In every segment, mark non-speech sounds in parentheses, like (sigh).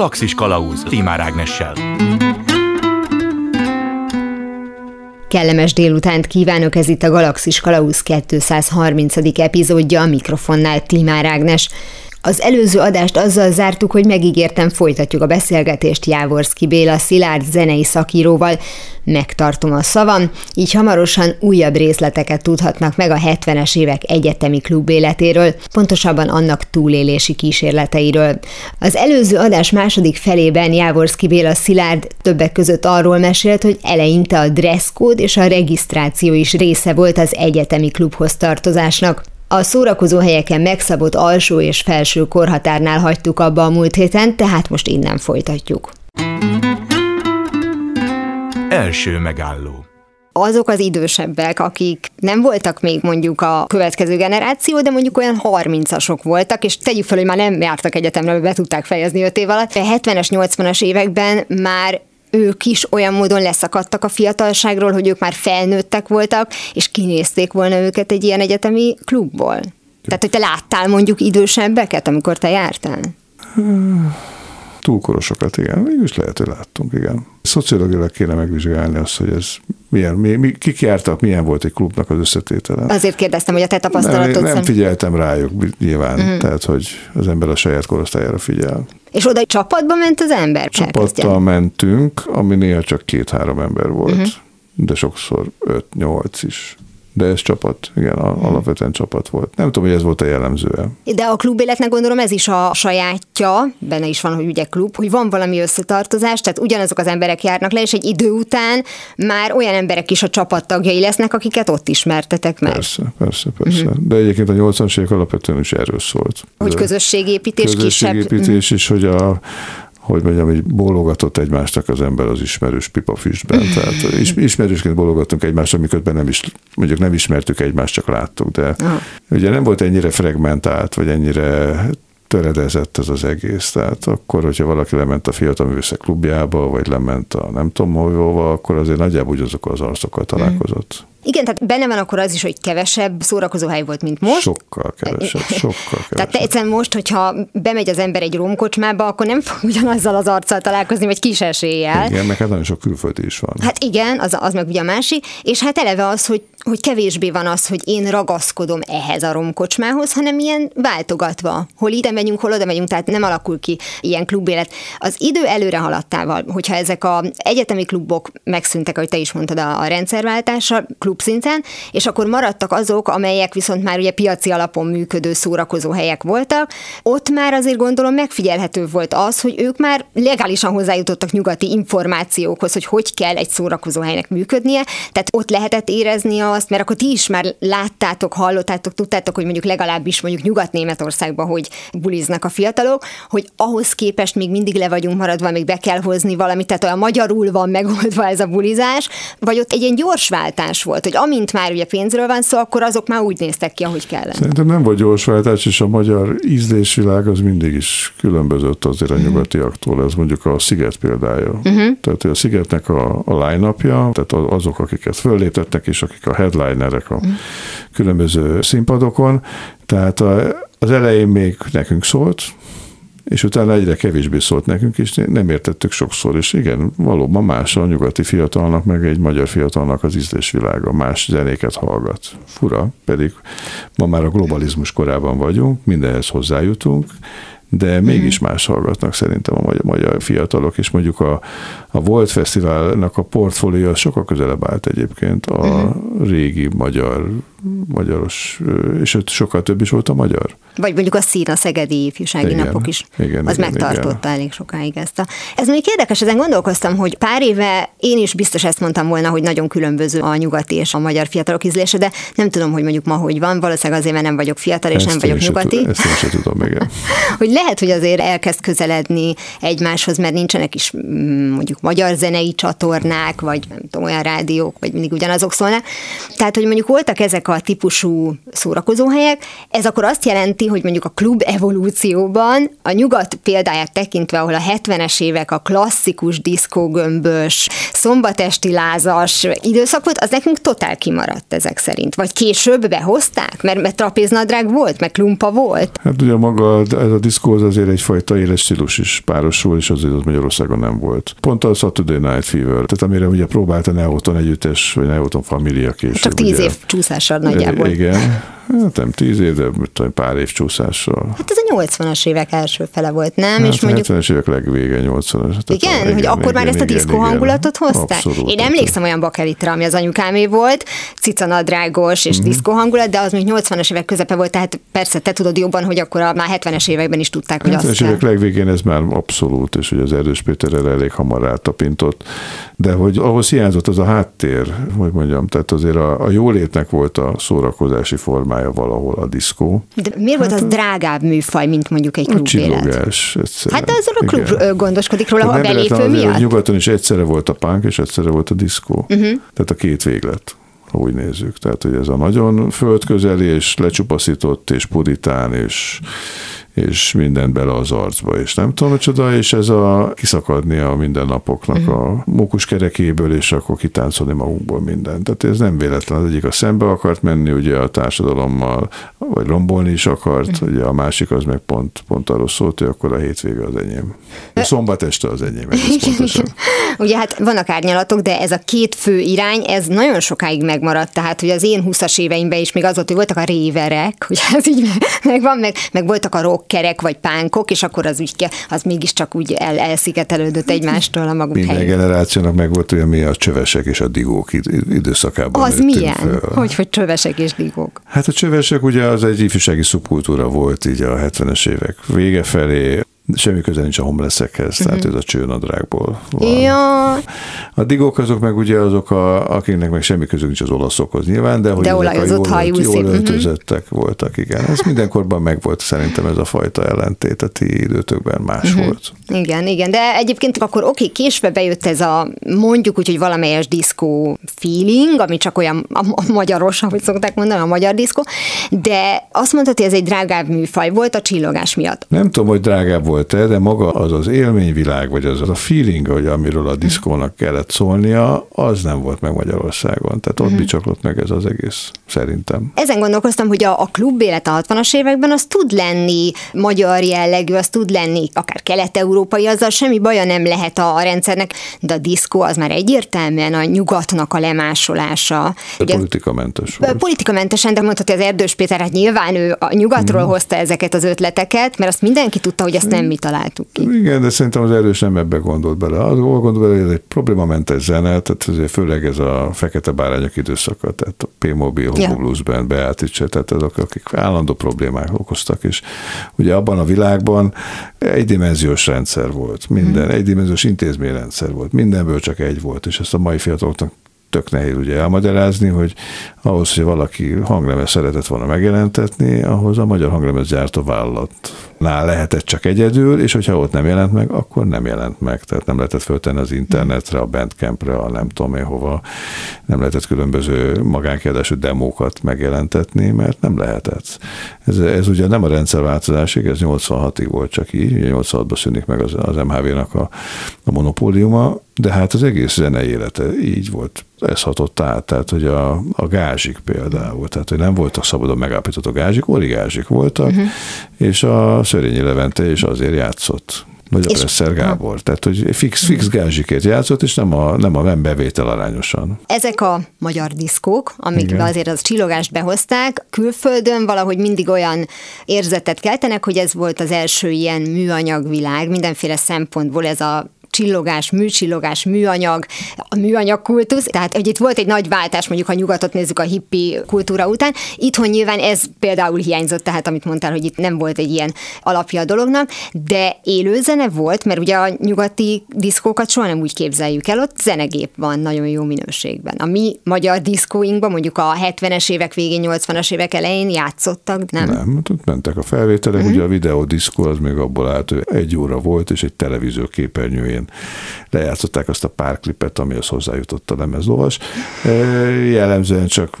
Galaxis Kalauz Timár Ágnessel. Kellemes délutánt kívánok, ez itt a Galaxis Kalauz 230. epizódja, a mikrofonnál Timár Ágnes. Az előző adást azzal zártuk, hogy megígértem, folytatjuk a beszélgetést Jávorszki Béla Szilárd zenei szakíróval. Megtartom a szavam, így hamarosan újabb részleteket tudhatnak meg a 70-es évek egyetemi klub életéről, pontosabban annak túlélési kísérleteiről. Az előző adás második felében Jávorszki Béla Szilárd többek között arról mesélt, hogy eleinte a dresscode és a regisztráció is része volt az egyetemi klubhoz tartozásnak. A szórakozó helyeken megszabott alsó és felső korhatárnál hagytuk abba a múlt héten, tehát most innen folytatjuk. Első megálló azok az idősebbek, akik nem voltak még mondjuk a következő generáció, de mondjuk olyan 30-asok voltak, és tegyük fel, hogy már nem jártak egyetemre, be tudták fejezni 5 év alatt. A 70-es, 80-as években már ők is olyan módon leszakadtak a fiatalságról, hogy ők már felnőttek voltak, és kinézték volna őket egy ilyen egyetemi klubból? Tehát, hogy te láttál mondjuk idősebbeket, amikor te jártál? Túlkorosokat, igen. Mégis lehet, hogy láttunk, igen. Szociológiailag kéne megvizsgálni azt, hogy ez milyen, mi, mi, kik jártak, milyen volt egy klubnak az összetétele. Azért kérdeztem, hogy a te tapasztalatod Nem, nem figyeltem rájuk nyilván, uh-huh. tehát hogy az ember a saját korosztályára figyel. És oda csapatba ment az ember? Csapattal mentünk, ami néha csak két-három ember volt, uh-huh. de sokszor öt-nyolc is de ez csapat, igen, alapvetően csapat volt. Nem tudom, hogy ez volt a jellemzője. De a klubéletnek gondolom ez is a sajátja, benne is van, hogy ugye klub, hogy van valami összetartozás, tehát ugyanazok az emberek járnak le, és egy idő után már olyan emberek is a csapattagjai lesznek, akiket ott ismertetek meg. Persze, persze, persze. Uh-huh. De egyébként a 80-as évek alapvetően is erről szólt. Hogy közösségépítés, közösségépítés kisebb. is, hogy a, hogy mondjam, hogy bólogatott egymástak az ember az ismerős pipafüstben. Tehát ismerősként bólogattunk egymásnak, miközben nem is, mondjuk nem ismertük egymást, csak láttuk, de Aha. ugye nem volt ennyire fragmentált, vagy ennyire töredezett ez az egész. Tehát akkor, hogyha valaki lement a Fiatal Művészek klubjába, vagy lement a nem tudom hova, akkor azért nagyjából ugyanazok az arcokkal találkozott. Igen, tehát benne van akkor az is, hogy kevesebb szórakozóhely volt, mint most. Sokkal kevesebb, sokkal kevesebb. Tehát egyszerűen most, hogyha bemegy az ember egy romkocsmába, akkor nem fog ugyanazzal az arccal találkozni, vagy kis eséllyel. Igen, meg hát nagyon sok külföldi is van. Hát igen, az, az meg ugye a másik, és hát eleve az, hogy, hogy kevésbé van az, hogy én ragaszkodom ehhez a romkocsmához, hanem ilyen váltogatva. Hol ide megyünk, hol oda megyünk, tehát nem alakul ki ilyen klubélet. Az idő előre haladtával, hogyha ezek a egyetemi klubok megszűntek, ahogy te is mondtad, a, a rendszerváltással, klubszinten, és akkor maradtak azok, amelyek viszont már ugye piaci alapon működő szórakozó helyek voltak. Ott már azért gondolom megfigyelhető volt az, hogy ők már legálisan hozzájutottak nyugati információkhoz, hogy hogy kell egy szórakozó helynek működnie, tehát ott lehetett érezni azt, mert akkor ti is már láttátok, hallottátok, tudtátok, hogy mondjuk legalábbis mondjuk Nyugat-Németországban, hogy buliznak a fiatalok, hogy ahhoz képest még mindig le vagyunk maradva, még be kell hozni valamit, tehát olyan magyarul van megoldva ez a bulizás, vagy ott egy ilyen gyors váltás volt hogy amint már ugye pénzről van szó, akkor azok már úgy néztek ki, ahogy kellene. Szerintem nem volt gyors váltás, és a magyar ízlésvilág az mindig is különbözött azért a uh-huh. nyugatiaktól, ez mondjuk a Sziget példája. Uh-huh. Tehát a Szigetnek a, a line-upja, tehát azok, akiket fölléptettek, és akik a headlinerek a különböző színpadokon, tehát a, az elején még nekünk szólt, és utána egyre kevésbé szólt nekünk, és nem értettük sokszor, és igen, valóban más a nyugati fiatalnak, meg egy magyar fiatalnak az ízlésvilága, más zenéket hallgat. Fura, pedig ma már a globalizmus korában vagyunk, mindenhez hozzájutunk, de mégis mhm. más hallgatnak szerintem a magyar, magyar fiatalok, és mondjuk a, a Volt Fesztiválnak a portfólió sokkal közelebb állt egyébként a uh-huh. régi magyar magyaros, és ott sokkal több is volt a magyar. Vagy mondjuk a Szína Szegedi ifjúsági igen, napok is. Igen, az igen, megtartotta igen. elég sokáig ezt a... Ez még érdekes, ezen gondolkoztam, hogy pár éve én is biztos ezt mondtam volna, hogy nagyon különböző a nyugati és a magyar fiatalok ízlése, de nem tudom, hogy mondjuk ma hogy van, valószínűleg azért, mert nem vagyok fiatal és ezt nem vagyok nyugati. Se, ezt én sem tudom, igen. (laughs) hogy lehet, hogy azért elkezd közeledni egymáshoz, mert nincsenek is mm, mondjuk mondjuk magyar zenei csatornák, vagy nem tudom, olyan rádiók, vagy mindig ugyanazok szólnak. Tehát, hogy mondjuk voltak ezek a típusú szórakozóhelyek, ez akkor azt jelenti, hogy mondjuk a klub evolúcióban a nyugat példáját tekintve, ahol a 70-es évek a klasszikus diszkógömbös, szombatesti lázas időszak volt, az nekünk totál kimaradt ezek szerint. Vagy később behozták, mert, mert trapéznadrág volt, meg klumpa volt. Hát ugye maga ez a diszkó az azért egyfajta éles stílus is párosul, és azért az Magyarországon nem volt. Pont a Saturday Night Fever, tehát amire ugye próbált a Neoton együttes, vagy Neoton Família később. Csak tíz ugye. év csúszással nagyjából. Igen, Hát nem tíz év, de tudom, pár év csúszással. Hát ez a 80-as évek első fele volt, nem? Hát és mondjuk 70-es évek legvége, 80-as. igen, igen, hogy akkor igen, már ezt a diszkó hangulatot hozták? Abszolút, Én emlékszem olyan bakelitra, ami az anyukámé volt, cicanadrágos és mm-hmm. diszkó hangulat, de az még 80-as évek közepe volt, tehát persze te tudod jobban, hogy akkor a már 70-es években is tudták, hogy 70-es azt évek kell. legvégén ez már abszolút, és hogy az Erdős Péter erre elég hamar rátapintott, de hogy ahhoz hiányzott az a háttér, hogy mondjam, tehát azért a, a jólétnek volt a szórakozási formája valahol a diszkó. De miért volt az drágább műfaj, mint mondjuk egy A klubélet? csillogás. egyszerűen. Hát azon a klub Igen. gondoskodik róla, Tehát belépő miatt. Nyugaton is egyszerre volt a punk, és egyszerre volt a diszkó. Uh-huh. Tehát a két véglet ha úgy nézzük. Tehát, hogy ez a nagyon földközeli, és lecsupaszított, és puritán, és, és minden bele az arcba, és nem tudom, csoda, és ez a kiszakadni a mindennapoknak uh-huh. a mókus kerekéből, és akkor kitáncolni magunkból mindent. Tehát ez nem véletlen. Az egyik a szembe akart menni ugye a társadalommal, vagy rombolni is akart, Mhm. uh-huh. ugye a másik az meg pont, pont arról szólt, hogy akkor a hétvége az enyém. A szombat este az enyém, egész. (laughs) Ugye hát vannak árnyalatok, de ez a két fő irány, ez nagyon sokáig megmaradt. Tehát, hogy az én 20-as éveimben is még az volt, hogy voltak a réverek, (laughs) hogy ez így megvan, meg, meg voltak a rockerek vagy pánkok, és akkor az, úgy, az mégiscsak úgy el, elszigetelődött egymástól a maguk Minden helyén. generációnak meg volt olyan, mi a csövesek és a digók id- időszakában Az milyen? föl. Hogy, hogy csövesek és digók. Hát a csövesek ugye az egy ifjúsági szubkultúra volt így a 70-es évek vége felé, semmi köze nincs a homelessekhez, uh-huh. tehát ez a csőnadrágból van. Ja, A digók azok meg ugye azok, a, akiknek meg semmi közük nincs az olaszokhoz nyilván, de hogy De ezek a jól, szín, jól mhm. öltözöttek voltak, igen. Ez mindenkorban megvolt szerintem ez a fajta ellentét, a ti időtökben más Mhm. uh-huh. volt. igen, igen, de egyébként akkor oké, késve bejött ez a mondjuk úgy, hogy valamelyes diszkó feeling, ami csak olyan a, a magyaros, ahogy szokták mondani, a magyar diszkó, de azt mondtad, hogy ez egy drágább műfaj volt a csillogás miatt. Nem tudom, hogy drágább volt-e, de maga az az élményvilág, vagy az, az a feeling, hogy amiről a diszkónak kellett szólnia, az nem volt meg Magyarországon. Tehát ott bicsaklott meg ez az egész, szerintem. Ezen gondolkoztam, hogy a, a klub élet a 60-as években az tud lenni magyar jellegű, az tud lenni akár kelet-európai, azzal semmi baja nem lehet a, a rendszernek, de a diszkó az már egyértelműen a nyugatnak a lemásolása. Ugye- politikamentes volt. Politikamentesen, de mondhatja az Erdős Péter, hát nyilván ő a nyugatról Mhm. hozta ezeket az ötleteket, mert azt mindenki tudta, hogy ezt nem mi találtuk ki. Igen, de szerintem az erős nem ebbe gondolt bele. Az gondolt bele, hogy ez egy problémamentes zene, tehát azért főleg ez a fekete bárányok időszaka, tehát a P-Mobil, Ja. Homo Blues Band, Beatrice, tehát azok, akik állandó problémák okoztak, és ugye abban a világban egydimenziós rendszer volt, minden, Mhm. egydimenziós intézményrendszer volt, mindenből csak egy volt, és ezt a mai fiataloknak tök nehéz ugye elmagyarázni, hogy ahhoz, hogy valaki hanglemez szeretett volna megjelentetni, ahhoz a magyar hanglemez gyártó vállalatnál lehetett csak egyedül, és hogyha ott nem jelent meg, akkor nem jelent meg. Tehát nem lehetett föltenni az internetre, a Bandcampre, a nem tudom én hova, nem lehetett különböző magánkiadású demókat megjelentetni, mert nem lehetett. Ez, ez ugye nem a rendszerváltozásig, ez 86-ig volt csak így, ugye 86-ban szűnik meg az, az MHV-nak a, a monopóliuma, de hát az egész zenei élete így volt, ez hatott át, tehát hogy a, a gázsik például, tehát hogy nem voltak szabadon megállapított gázsik, origázsik voltak, uh-huh. és a Szörényi Levente is azért játszott. Vagy És- Presser Gábor. Tehát, hogy fix, fix gázsikért játszott, és nem a, nem a nem bevétel arányosan. Ezek a magyar diszkók, amikbe Igen. azért az csillogást behozták, külföldön valahogy mindig olyan érzetet keltenek, hogy ez volt az első ilyen műanyagvilág, mindenféle szempontból ez a csillogás, műcsillogás, műanyag, a műanyag kultusz. Tehát, hogy itt volt egy nagy váltás, mondjuk ha nyugatot nézzük a hippi kultúra után. Itthon nyilván ez például hiányzott, tehát amit mondtál, hogy itt nem volt egy ilyen alapja a dolognak, de élőzene volt, mert ugye a nyugati diszkókat soha nem úgy képzeljük el, ott zenegép van nagyon jó minőségben. A mi magyar diszkóinkban mondjuk a 70-es évek végén, 80-as évek elején játszottak, nem? Nem, ott mentek a felvételek, uh-huh. ugye a videódiszkó az még abból állt, hogy egy óra volt, és egy televízió képernyőjén végén lejátszották azt a pár klipet, amihez hozzájutott a lemezlovas. Jellemzően csak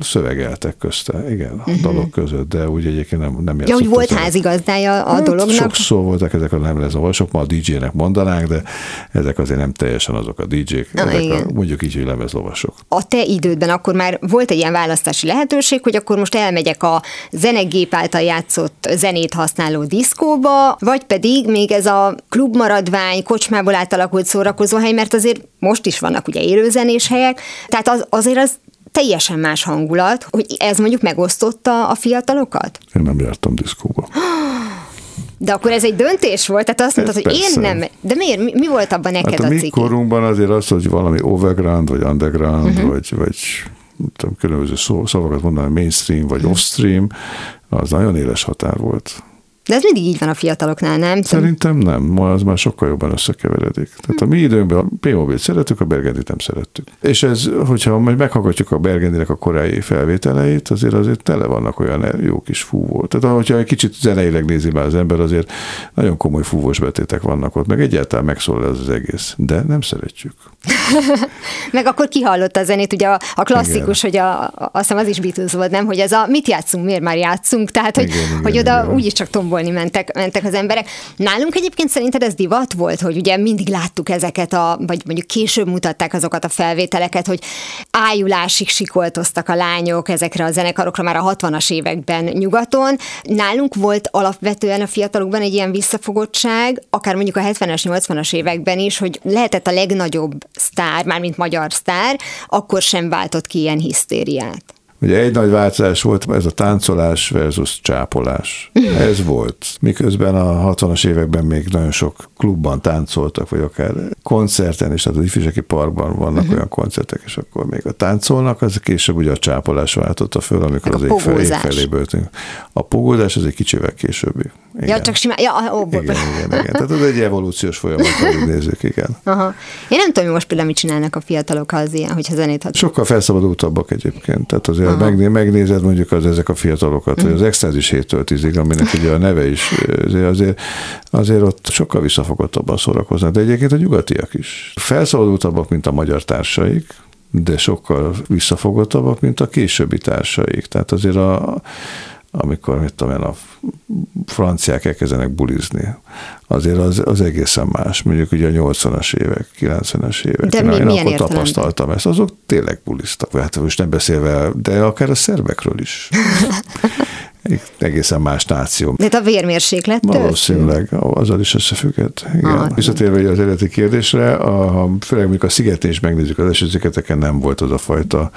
szövegeltek közte, igen, a uh-huh. dalok között, de úgy egyébként nem, nem Ja, hogy volt házigazdája a hát, dolognak? Sokszor voltak ezek a lemezlovasok, ma a DJ-nek mondanánk, de ezek azért nem teljesen azok a DJ-k, ah, ezek a, mondjuk így, hogy lemezlovasok. A te idődben akkor már volt egy ilyen választási lehetőség, hogy akkor most elmegyek a zenegép által játszott zenét használó diszkóba, vagy pedig még ez a klubmaradvány, kocsmából átalakult szórakozóhely, mert azért most is vannak ugye élőzenés helyek, tehát az, azért az teljesen más hangulat, hogy ez mondjuk megosztotta a fiatalokat? Én nem jártam diszkóba. (gasps) De akkor ez egy döntés volt? Tehát azt mondtad, hogy én nem. De miért? Mi, mi volt abban neked hát a, a cikk? korunkban azért az, hogy valami overground, vagy underground, uh-huh. vagy, vagy tudom, különböző szó, szavakat mondani, mainstream, vagy off-stream, az nagyon éles határ volt. De ez mindig így van a fiataloknál, nem? Szerintem nem, ma az már sokkal jobban összekeveredik. Tehát a mi időnkben a p szeretük, a Bergendit nem szerettük. És ez, hogyha majd meghallgatjuk a Bergendinek a korai felvételeit, azért azért tele vannak olyan jó kis fúvó. Tehát hogyha egy kicsit zeneileg nézi már az ember, azért nagyon komoly fúvós betétek vannak ott, meg egyáltalán megszólal ez az egész. De nem szeretjük. (laughs) meg akkor kihallotta a zenét, ugye a, a klasszikus, igen. hogy a, azt hiszem az is Beatles volt, nem, hogy ez a mit játszunk, miért már játszunk, tehát hogy, igen, hogy igen, oda igen. úgyis csak tombol gyakorolni mentek, mentek az emberek. Nálunk egyébként szerinted ez divat volt, hogy ugye mindig láttuk ezeket a, vagy mondjuk később mutatták azokat a felvételeket, hogy ájulásig sikoltoztak a lányok ezekre a zenekarokra már a 60-as években nyugaton. Nálunk volt alapvetően a fiatalokban egy ilyen visszafogottság, akár mondjuk a 70-es, 80-as években is, hogy lehetett a legnagyobb sztár, mármint magyar sztár, akkor sem váltott ki ilyen hisztériát. Ugye egy nagy változás volt ez a táncolás versus csápolás. Ez volt. Miközben a 60-as években még nagyon sok klubban táncoltak, vagy akár koncerten is, tehát az ifjúsági parkban vannak uh-huh. olyan koncertek, és akkor még a táncolnak, az később ugye a csápolás váltotta föl, amikor az ég, fel, ég felé böltünk. A pogózás az egy kicsivel későbbi. Igen. Ja, csak simán, ja, ó, igen, igen, igen, Tehát ez egy evolúciós folyamat, hogy nézzük, igen. Aha. Én nem tudom, hogy most például mit csinálnak a fiatalok, ha az ilyen, hogyha zenét hat. Sokkal felszabadultabbak egyébként. Tehát azért megné, megnézed mondjuk az ezek a fiatalokat, mm. az extázis 7-től 10 aminek ugye a neve is, azért, azért, azért ott sokkal visszafogottabban szórakoznak, de egyébként a nyugatiak is. Felszabadultabbak, mint a magyar társaik, de sokkal visszafogottabbak, mint a későbbi társaik. Tehát azért a, amikor, mit tudom én, a franciák elkezdenek bulizni, azért az, az egészen más. Mondjuk ugye a 80-as évek, 90-es évek. De mi, én akkor tapasztaltam ezt, azok tényleg buliztak. Hát most nem beszélve, de akár a szerbekről is. (laughs) egészen más náció. De a vérmérséklet Valószínűleg, azzal is összefügghet. Igen. Ah. Visszatérve az eredeti kérdésre, a, főleg amikor a szigetén is megnézzük, az esőszigeteken nem volt az a fajta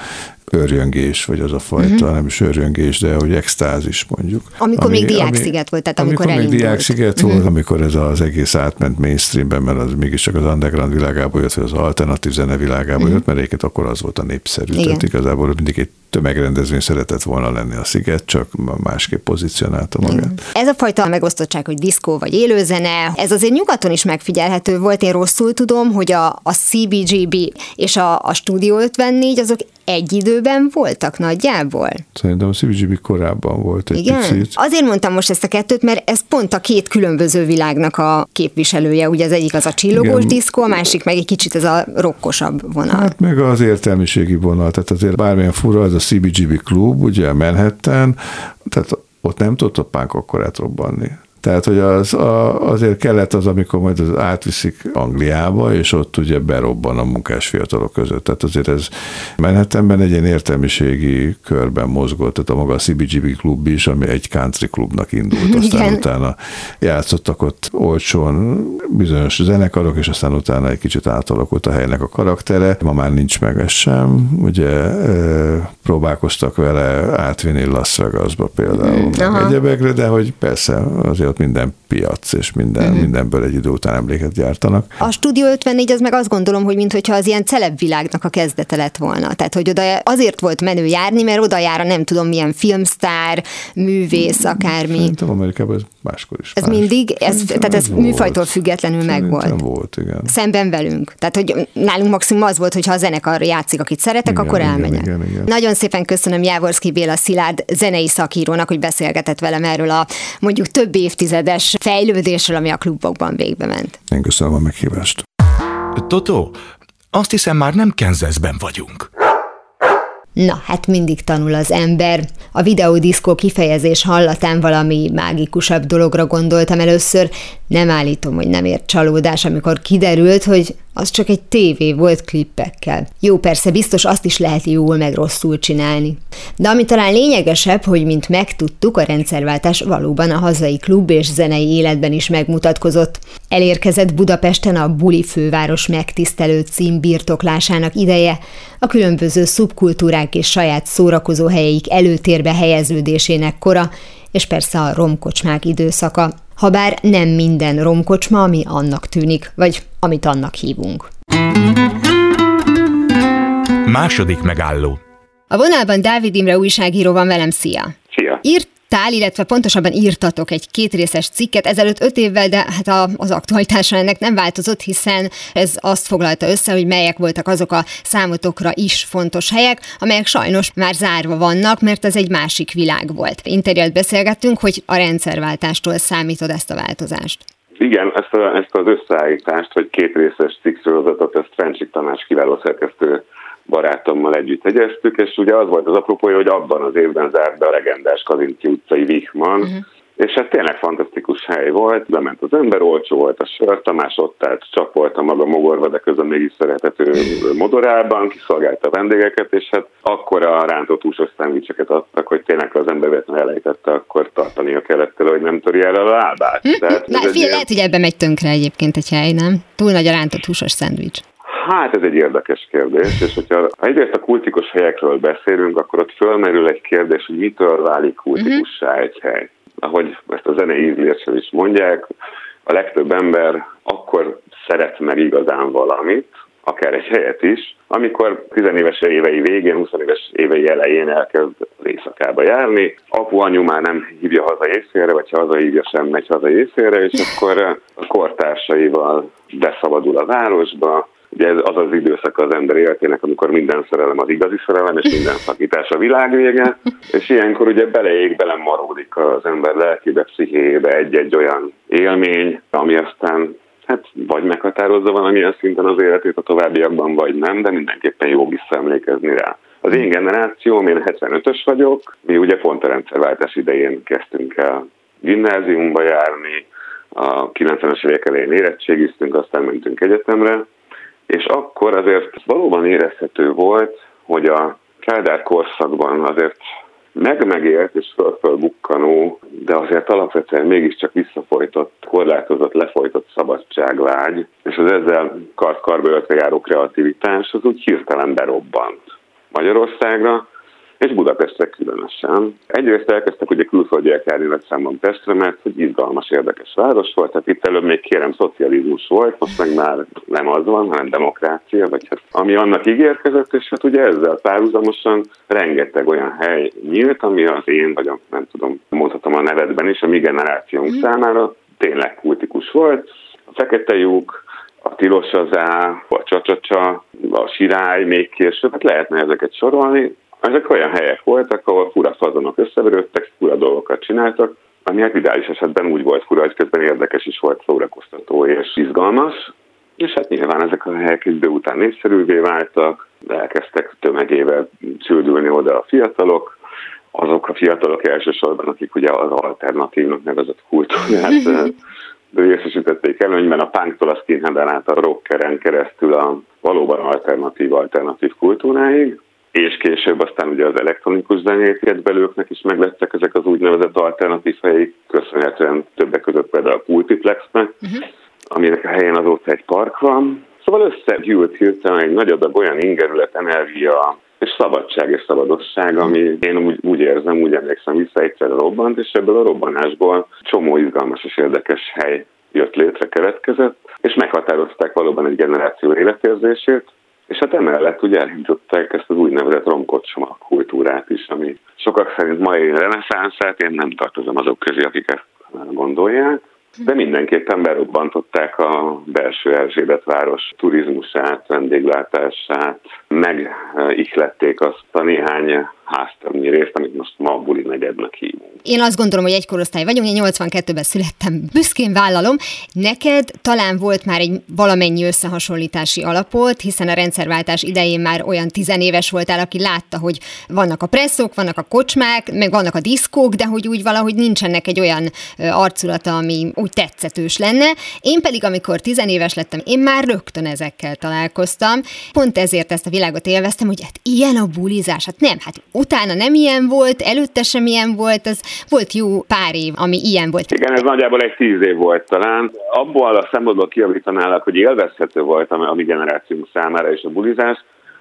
örjöngés, vagy az a fajta, uh-huh. nem is örjöngés, de hogy extázis mondjuk. Amikor ami, még diáksziget volt, tehát amikor, amikor elindult. még diáksziget uh-huh. volt, amikor ez az egész átment mainstreamben, mert az mégiscsak az underground világából jött, vagy az alternatív zene világából uh-huh. jött, mert egyébként akkor az volt a népszerű. Igen. Tehát igazából mindig egy tömegrendezvény szeretett volna lenni a sziget, csak másképp pozícionálta magát. Ez a fajta megosztottság, hogy diszkó vagy élőzene, ez azért nyugaton is megfigyelhető volt. Én rosszul tudom, hogy a, a CBGB és a, a Studio 54 azok egy időben voltak nagyjából? Szerintem a CBGB korábban volt egy Igen? picit. Azért mondtam most ezt a kettőt, mert ez pont a két különböző világnak a képviselője. Ugye az egyik az a csillogós Igen. diszkó, a másik meg egy kicsit ez a rokkosabb vonal. Hát meg az értelmiségi vonal. Tehát azért bármilyen fura, az a CBGB klub, ugye Manhattan, tehát ott nem tudott a pánk akkor robbanni. Tehát, hogy az, a, azért kellett az, amikor majd az átviszik Angliába, és ott ugye berobban a munkás fiatalok között. Tehát azért ez Manhattanben egy ilyen értelmiségi körben mozgott, tehát a maga a CBGB klub is, ami egy country klubnak indult, (laughs) aztán Igen. utána játszottak ott olcsón bizonyos zenekarok, és aztán utána egy kicsit átalakult a helynek a karaktere. Ma már nincs meg ez sem, ugye próbálkoztak vele átvinni Las Vegasba például, meg egyebekre, de hogy persze azért ott minden piac, és minden, uh-huh. mindenből egy idő után emléket gyártanak. A Studio 54 az meg azt gondolom, hogy mintha az ilyen celebvilágnak a kezdete lett volna. Tehát, hogy oda azért volt menő járni, mert oda jár a nem tudom milyen filmsztár, művész, akármi. Szerintem Amerikában ez máskor is. Ez más. mindig, ez, tehát ez, ez műfajtól függetlenül meg volt. volt, igen. Szemben velünk. Tehát, hogy nálunk maximum az volt, hogy ha a zenekar játszik, akit szeretek, igen, akkor igen, elmegyek. Igen, igen. Nagyon szépen köszönöm Jávorszki Béla Szilárd zenei szakírónak, hogy beszélgetett velem erről a mondjuk több évtized évtizedes fejlődésről, ami a klubokban végbe ment. Én köszönöm a meghívást. Totó, azt hiszem már nem Kenzeszben vagyunk. Na, hát mindig tanul az ember. A videódiszkó kifejezés hallatán valami mágikusabb dologra gondoltam először. Nem állítom, hogy nem ért csalódás, amikor kiderült, hogy az csak egy tévé volt klippekkel. Jó, persze, biztos azt is lehet jól meg rosszul csinálni. De ami talán lényegesebb, hogy mint megtudtuk, a rendszerváltás valóban a hazai klub és zenei életben is megmutatkozott. Elérkezett Budapesten a Buli főváros megtisztelő cím birtoklásának ideje, a különböző szubkultúrák és saját szórakozó helyeik előtérbe helyeződésének kora, és persze a romkocsmák időszaka, habár nem minden romkocsma, ami annak tűnik, vagy amit annak hívunk. Második megálló. A vonalban Dávid Imre újságíró van velem, szia! Szia! Írt írtál, illetve pontosabban írtatok egy kétrészes cikket ezelőtt öt évvel, de hát a, az aktualitása ennek nem változott, hiszen ez azt foglalta össze, hogy melyek voltak azok a számotokra is fontos helyek, amelyek sajnos már zárva vannak, mert ez egy másik világ volt. Interjút beszélgettünk, hogy a rendszerváltástól számítod ezt a változást. Igen, ezt, a, ezt az összeállítást, vagy két részes cikksorozatot, ezt Fencsik Tamás kiváló szerkesztő barátommal együtt egyeztük, és ugye az volt az apropója, hogy abban az évben zárt be a legendás Kazinci utcai Vichman, uh-huh. És ez tényleg fantasztikus hely volt, bement az ember, olcsó volt a sör, Tamás ott állt, csak volt a maga mogorva, de közben mégis szeretető modorában, kiszolgálta a vendégeket, és hát akkor a rántott húsos szendvicseket adtak, hogy tényleg az ember véletlenül elejtette, akkor tartania kellett tőle, hogy nem töri el a lábát. Hm? Tehát Na, figyelj, ilyen... lehet, hogy ebben megy tönkre egyébként egy hely, nem? Túl nagy a rántott húsos szendvics. Hát ez egy érdekes kérdés, és hogyha egyrészt a kultikus helyekről beszélünk, akkor ott fölmerül egy kérdés, hogy mitől válik kultikussá uh-huh. egy hely. Ahogy ezt a zenei ízléssel is mondják, a legtöbb ember akkor szeret meg igazán valamit, akár egy helyet is, amikor tizenéves évei végén, 20 éves évei elején elkezd éjszakába járni, apu, anyu már nem hívja haza éjszélre, vagy ha haza hívja, sem megy haza éjszélre, és akkor a kortársaival beszabadul a városba, Ugye ez az az időszak az ember életének, amikor minden szerelem az igazi szerelem, és minden szakítás a világ vége, és ilyenkor ugye beleég, belemaródik az ember lelkébe, pszichéjébe egy-egy olyan élmény, ami aztán hát vagy meghatározza valamilyen szinten az életét a továbbiakban, vagy nem, de mindenképpen jó visszaemlékezni rá. Az én generációm, én 75-ös vagyok, mi ugye pont a rendszerváltás idején kezdtünk el gimnáziumba járni, a 90-es évek elején érettségiztünk, aztán mentünk egyetemre, és akkor azért valóban érezhető volt, hogy a Kádár korszakban azért meg-megélt és fölfölbukkanó, de azért alapvetően mégiscsak visszafolytott, korlátozott, lefolytott szabadságvágy, és az ezzel kart-karba járó kreativitás az úgy hirtelen berobbant Magyarországra, és Budapestre különösen. Egyrészt elkezdtek ugye külföldiek járni nagy számban Pestre, mert hogy izgalmas, érdekes város volt, tehát itt előbb még kérem szocializmus volt, most meg már nem az van, hanem demokrácia, vagy hát ami annak ígérkezett, és hát ugye ezzel párhuzamosan rengeteg olyan hely nyílt, ami az én, vagy a, nem tudom, mondhatom a nevedben is, a mi generációnk mm. számára tényleg kultikus volt. A Fekete lyuk, a Tilos az a Csacsacsa, a Sirály, még később, hát lehetne ezeket sorolni, ezek olyan helyek voltak, ahol fura fazonok összeverődtek, fura dolgokat csináltak, ami hát ideális esetben úgy volt fura, hogy közben érdekes is volt, szórakoztató és izgalmas, és hát nyilván ezek a helyek idő után népszerűvé váltak, de elkezdtek tömegével csüldülni oda a fiatalok, azok a fiatalok elsősorban, akik ugye az alternatívnak nevezett kultúrát (laughs) részesítették előnyben. A punktól a skinheaden át a rockeren keresztül a valóban alternatív-alternatív kultúráig, és később aztán ugye az elektronikus zenét belőknek is meglettek ezek az úgynevezett alternatív helyek, köszönhetően többek között például a Multiplexnek, uh-huh. aminek a helyén azóta egy park van. Szóval összegyűlt hirtelen egy nagy adag olyan ingerület, energia, és szabadság és szabadosság, ami én úgy, úgy érzem, úgy emlékszem vissza, egyszerre robbant, és ebből a robbanásból csomó izgalmas és érdekes hely jött létre, keletkezett, és meghatározták valóban egy generáció életérzését, és hát emellett ugye elindították ezt az úgynevezett romkocsma kultúrát is, ami sokak szerint mai reneszánszát, én nem tartozom azok közé, akik ezt gondolják, de mindenképpen berobbantották a belső Erzsébet város turizmusát, vendéglátását, meg ihlették azt a néhány háztarnyi részt, amit most ma Buli negyednek hívunk. én azt gondolom, hogy egy korosztály vagyunk, én 82-ben születtem, büszkén vállalom. Neked talán volt már egy valamennyi összehasonlítási alapot, hiszen a rendszerváltás idején már olyan tizenéves voltál, aki látta, hogy vannak a presszók, vannak a kocsmák, meg vannak a diszkók, de hogy úgy valahogy nincsenek egy olyan arculata, ami úgy tetszetős lenne. Én pedig, amikor tizenéves lettem, én már rögtön ezekkel találkoztam. Pont ezért ezt a világot élveztem, hogy hát ilyen a bulizás. Hát nem, hát utána nem ilyen volt, előtte sem ilyen volt, az volt jó pár év, ami ilyen volt. Igen, ez nagyjából egy tíz év volt talán. Abból a szempontból kiavítanálak, hogy élvezhető volt a, a mi generációnk számára is a bulizás.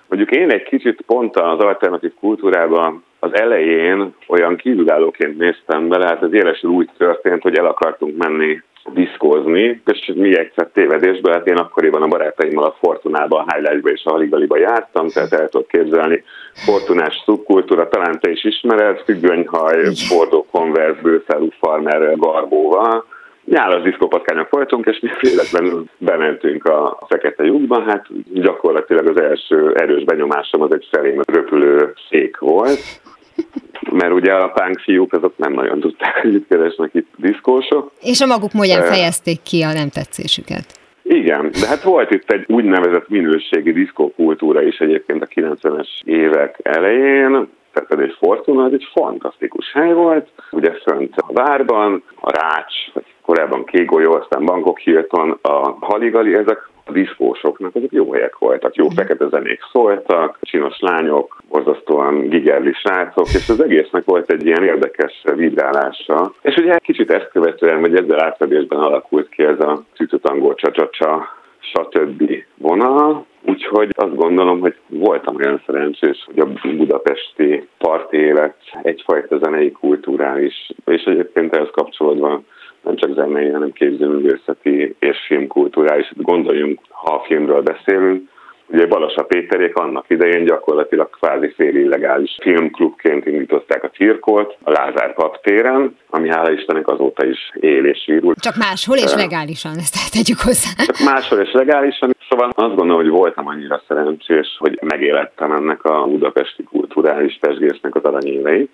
Mondjuk én egy kicsit pont az alternatív kultúrában az elején olyan kívülállóként néztem bele, hát az élesül úgy történt, hogy el akartunk menni diszkózni, és mi egyszer tévedésből, hát én akkoriban a barátaimmal a Fortunában, a Highlightba és a Haligaliba jártam, tehát el tudok képzelni. Fortunás szubkultúra, talán te is ismered, függönyhaj, bordó konverz, bőszárú farmer garbóval, nyálas diszkópatkányok voltunk, és mi véletlenül bementünk a fekete lyukba, hát gyakorlatilag az első erős benyomásom az egy felém röpülő szék volt, mert ugye a punk fiúk azok nem nagyon tudták, hogy itt keresnek itt diszkósok. És a maguk módján fejezték ki a nem tetszésüket. Igen, de hát volt itt egy úgynevezett minőségi diszkókultúra is egyébként a 90-es évek elején, tehát egy Fortuna, ez egy fantasztikus hely volt, ugye fönt a várban, a Rács, vagy korábban Kégolyó, aztán Bangkok Hilton, a Haligali, ezek a diszkósoknak azok jó helyek voltak, jó mhm. fekete zenék szóltak, csinos lányok, borzasztóan gigerli srácok, és az egésznek volt egy ilyen érdekes vibrálása. És ugye kicsit ezt követően, vagy ezzel átfedésben alakult ki ez a cücutangó csacsacsa, stb. vonal, Úgyhogy azt gondolom, hogy voltam olyan szerencsés, hogy a budapesti parti élet egyfajta zenei kulturális, és egyébként ehhez kapcsolódva nem csak zenei, hanem képzőművészeti és filmkulturális. Gondoljunk, ha a filmről beszélünk, Ugye Balasa Péterék annak idején gyakorlatilag kvázi fél illegális filmklubként indították a cirkot a Lázár téren, ami hála Istennek azóta is él és írul. Csak máshol és legálisan, ezt tegyük hozzá. Csak máshol és legálisan. Szóval azt gondolom, hogy voltam annyira szerencsés, hogy megélettem ennek a budapesti kulturális testgésznek az aranyéveit.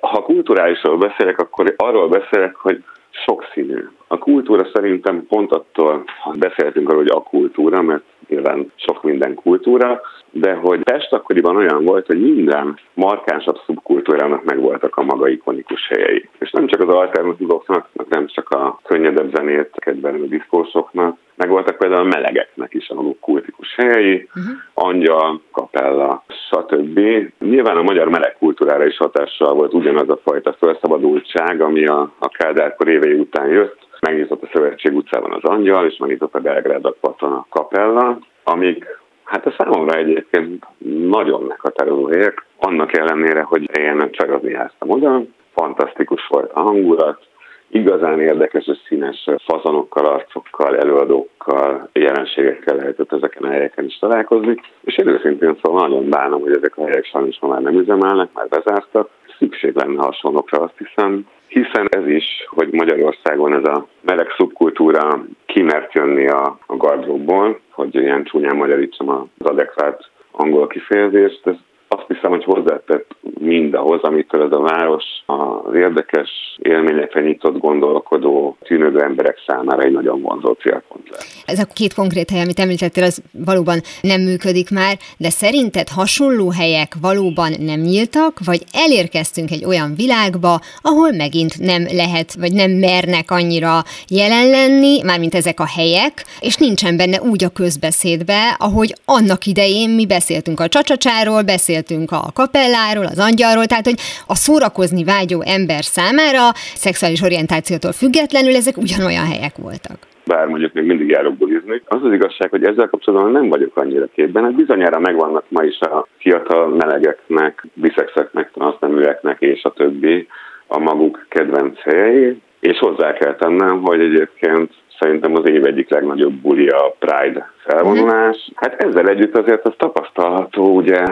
Ha kulturálisról beszélek, akkor arról beszélek, hogy sokszínű. A kultúra szerintem pont attól, beszéltünk arról, hogy a kultúra, mert nyilván sok minden kultúra, de hogy Pest akkoriban olyan volt, hogy minden markánsabb szubkultúrának megvoltak a maga ikonikus helyei. És nem csak az alternatívoknak, nem csak a könnyedebb zenét kedvelő diszkósoknak, meg voltak például a melegeknek is a maguk kultikus helyei, uh-huh. angyal, kapella, stb. Nyilván a magyar meleg kultúrára is hatással volt ugyanaz a fajta felszabadultság, ami a, a Kádárkor évei után jött, megnyitott a Szövetség utcában az Angyal, és megnyitott a Belgrád parton a Kapella, amik hát a számomra egyébként nagyon meghatározó helyek, annak ellenére, hogy én nem csajozni jártam oda, fantasztikus volt a hangulat, igazán érdekes és színes fazanokkal, arcokkal, előadókkal, jelenségekkel lehetett ezeken a helyeken is találkozni, és én őszintén szóval nagyon bánom, hogy ezek a helyek sajnos már nem üzemelnek, már bezártak, szükség lenne hasonlókra, azt hiszem, hiszen ez is, hogy Magyarországon ez a meleg szubkultúra kimert jönni a, a gardróbból, hogy ilyen csúnyán magyarítsam az adekvát angol kifejezést, ez azt hiszem, hogy hozzátett mindahhoz, amitől ez a város az érdekes élményekre nyitott gondolkodó, tűnődő emberek számára egy nagyon vonzó célpont lesz. Ez a két konkrét hely, amit említettél, az valóban nem működik már, de szerinted hasonló helyek valóban nem nyíltak, vagy elérkeztünk egy olyan világba, ahol megint nem lehet, vagy nem mernek annyira jelen lenni, mármint ezek a helyek, és nincsen benne úgy a közbeszédbe, ahogy annak idején mi beszéltünk a csacsacsáról, beszéltünk beszéltünk a kapelláról, az angyalról, tehát hogy a szórakozni vágyó ember számára szexuális orientációtól függetlenül ezek ugyanolyan helyek voltak bár mondjuk még mindig járok bulizni. Az az igazság, hogy ezzel kapcsolatban nem vagyok annyira képben. Hát bizonyára megvannak ma is a fiatal melegeknek, biszexeknek, transzneműeknek és a többi a maguk kedvenc helyei, és hozzá kell tennem, hogy egyébként szerintem az év egyik legnagyobb buli a Pride felvonulás. Hát ezzel együtt azért az tapasztalható, ugye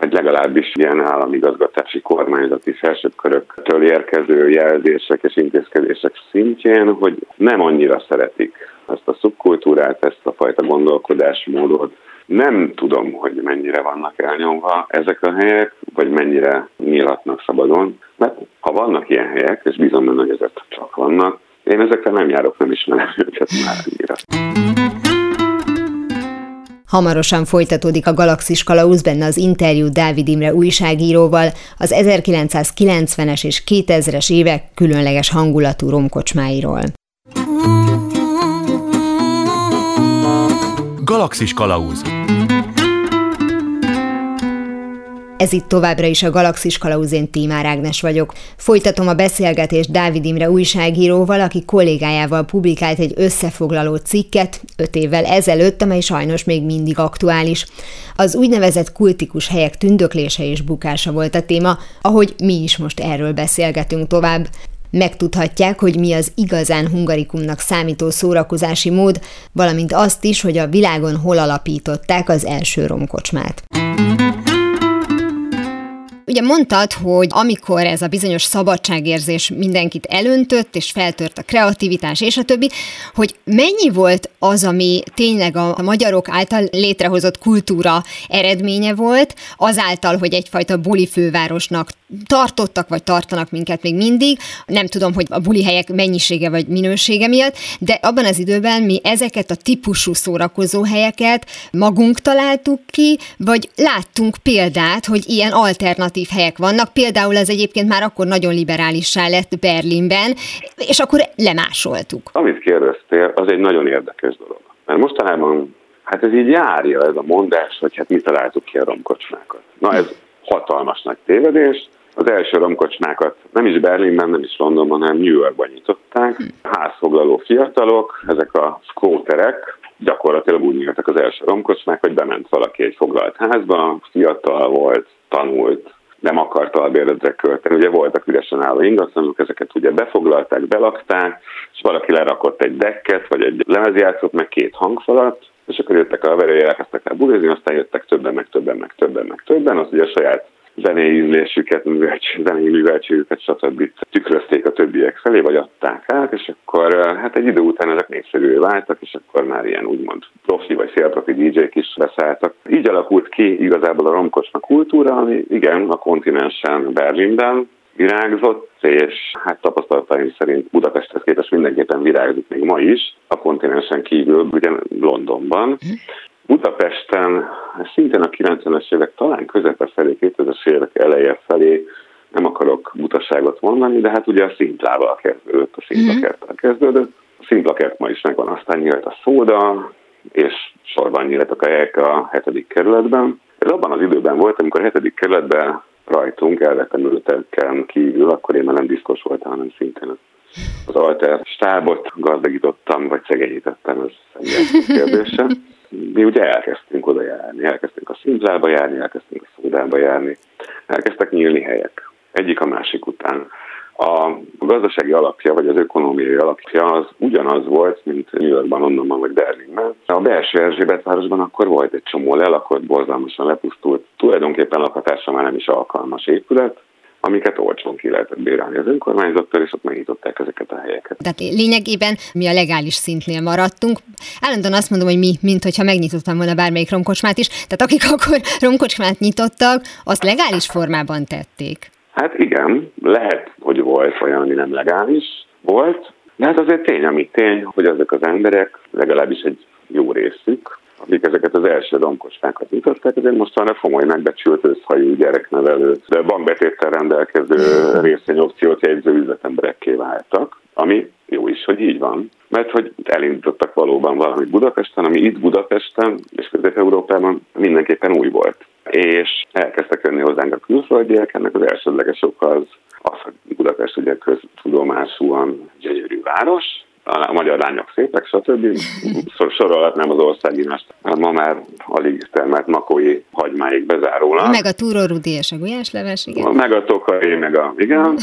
vagy legalábbis ilyen államigazgatási kormányzati felsőbb köröktől érkező jelzések és intézkedések szintjén, hogy nem annyira szeretik ezt a szubkultúrát, ezt a fajta gondolkodásmódot. Nem tudom, hogy mennyire vannak elnyomva ezek a helyek, vagy mennyire nyílatnak szabadon Mert ha vannak ilyen helyek, és bízom benne, hogy ezek csak vannak, én ezekre nem járok, nem ismerem őket már annyira. Hamarosan folytatódik a Galaxis Kalauz benne az interjú Dávid Imre újságíróval az 1990-es és 2000-es évek különleges hangulatú romkocsmáiról. Galaxis Kalauz Ez itt továbbra is a Galaxis Kalauzén Tímár Ágnes vagyok. Folytatom a beszélgetést Dávid Imre újságíróval, aki kollégájával publikált egy összefoglaló cikket öt évvel ezelőtt, amely sajnos még mindig aktuális. Az úgynevezett kultikus helyek tündöklése és bukása volt a téma, ahogy mi is most erről beszélgetünk tovább. Megtudhatják, hogy mi az igazán hungarikumnak számító szórakozási mód, valamint azt is, hogy a világon hol alapították az első romkocsmát. Ugye mondtad, hogy amikor ez a bizonyos szabadságérzés mindenkit elöntött, és feltört a kreativitás és a többi, hogy mennyi volt az, ami tényleg a magyarok által létrehozott kultúra eredménye volt, azáltal, hogy egyfajta buli fővárosnak tartottak, vagy tartanak minket még mindig. Nem tudom, hogy a buli helyek mennyisége vagy minősége miatt, de abban az időben mi ezeket a típusú szórakozó helyeket magunk találtuk ki, vagy láttunk példát, hogy ilyen alternatív helyek vannak. Például ez egyébként már akkor nagyon liberálissá lett Berlinben, és akkor lemásoltuk. Amit kérdeztél, az egy nagyon érdekes dolog. Mert mostanában, hát ez így járja ez a mondás, hogy hát mi találtuk ki a romkocsmákat. Na ez hatalmas nagy tévedés, az első romkocsmákat nem is Berlinben, nem is Londonban, hanem New Yorkban nyitották. Házfoglaló fiatalok, ezek a skóterek, gyakorlatilag úgy nyíltak az első romkocsmák, hogy bement valaki egy foglalt házba, fiatal volt, tanult, nem akart albérletre költeni. Ugye voltak üresen álló ingatlanok, ezeket ugye befoglalták, belakták, és valaki lerakott egy dekket, vagy egy lemezjátszót, meg két hangfalat, és akkor jöttek a verője, elkezdtek el bulizni, aztán jöttek többen, meg többen, meg többen, meg többen, az ugye a saját zenei ízlésüket, zenei műveltségüket, stb. tükrözték a többiek felé, vagy adták át, és akkor hát egy idő után ezek népszerűvé váltak, és akkor már ilyen úgymond profi vagy szélprofi DJ-k is beszálltak. Így alakult ki igazából a romkocsma kultúra, ami igen, a kontinensen Berlinben virágzott, és hát tapasztalataim szerint Budapesthez képest mindenképpen virágzik még ma is, a kontinensen kívül, ugye Londonban. Budapesten szintén a 90-es évek talán közepe felé, 2000-es évek eleje felé nem akarok butaságot mondani, de hát ugye a színtlával kezdődött, a szintlakerttel mhm. kezdődött. A szintlakert ma is megvan, aztán nyílt a szóda, és sorban nyíltak a helyek a hetedik kerületben. Ez abban az időben volt, amikor a hetedik kerületben rajtunk elvetemülteken kívül, akkor én már nem diszkos voltam, hanem szintén az alter stábot gazdagítottam, vagy szegényítettem, ez egy kérdése mi ugye elkezdtünk oda járni, elkezdtünk a szintlába járni, elkezdtünk a szódába járni, elkezdtek nyílni helyek, egyik a másik után. A gazdasági alapja, vagy az ökonómiai alapja az ugyanaz volt, mint New Yorkban, Londonban vagy Berlinben. A belső Erzsébet városban akkor volt egy csomó lelakott, borzalmasan lepusztult, tulajdonképpen lakatásra már nem is alkalmas épület, amiket olcsón ki lehetett bérelni az önkormányzattal, és ott megnyitották ezeket a helyeket. Tehát lényegében mi a legális szintnél maradtunk. Állandóan azt mondom, hogy mi, mint hogyha megnyitottam volna bármelyik romkocsmát is, tehát akik (laughs) akkor romkocsmát nyitottak, azt legális formában tették. Hát igen, lehet, hogy volt olyan, ami nem legális volt, de hát azért tény, ami tény, hogy ezek az emberek, legalábbis egy jó részük, akik ezeket az első romkostákat nyitották, ezért most van a komoly megbecsült őszhajú gyereknevelő, de bankbetéttel rendelkező (laughs) részvényopciót jegyző üzletemberekké váltak, ami jó is, hogy így van. Mert hogy elindítottak valóban valamit Budapesten, ami itt Budapesten és Közép-Európában mindenképpen új volt. És elkezdtek jönni hozzánk a külföldiek, ennek az elsődleges oka az, az hogy Budapest ugye köztudomásúan gyönyörű város, a magyar lányok szépek, stb. Sorolhatnám az országinást. Ma már alig termelt makói hagymáig bezárólag. Meg a túrórudi és a gulyásleves, igen. Meg a tokai, meg a, igen.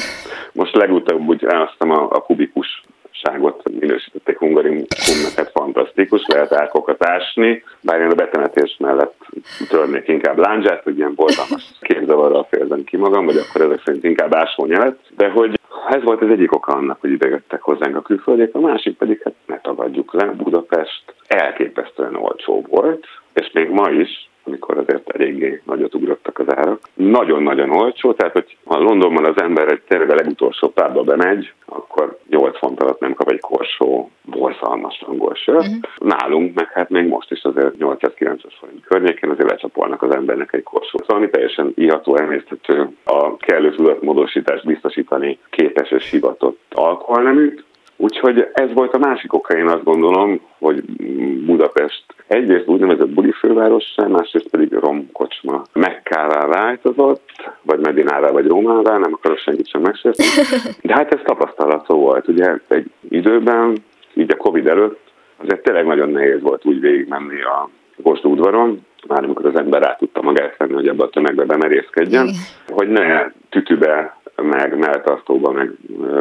Most legutóbb úgy elhoztam a, a kubikus ságot minősítették hungarikumnak, fantasztikus, lehet árkokat ásni, bár én a betemetés mellett törnék inkább láncsát, hogy ilyen borzalmas képzavarral fejezem ki magam, vagy akkor ezek szerint inkább ásvónyelet, de hogy ez volt az egyik oka annak, hogy idejöttek hozzánk a külföldiek, a másik pedig, hát ne tagadjuk le, Budapest elképesztően olcsó volt, és még ma is, amikor azért eléggé nagyot ugrottak az árak. Nagyon-nagyon olcsó, tehát hogy ha Londonban az ember egy tényleg a legutolsó párba bemegy, akkor 8 font alatt nem kap egy korsó borzalmas angol sört. Uh-huh. Nálunk meg hát még most is azért 800-900 forint környékén azért lecsapolnak az embernek egy korsót. Szóval ami teljesen iható, emésztető, a kellő tudatmódosítást biztosítani képes és hivatott alkoholneműt, Úgyhogy ez volt a másik oka, én azt gondolom, hogy Budapest egyrészt úgynevezett buli fővárossá, másrészt pedig romkocsma mekkává változott, vagy Medinává, vagy Rómává, nem akarok senkit sem megsérteni. (laughs) De hát ez tapasztalató volt. Ugye egy időben, így a Covid előtt, azért tényleg nagyon nehéz volt úgy végigmenni a Kossuth udvaron, már amikor az ember rá tudta magát venni, hogy ebbe a tömegbe bemerészkedjen, hogy ne tütübe, meg melltartóba, meg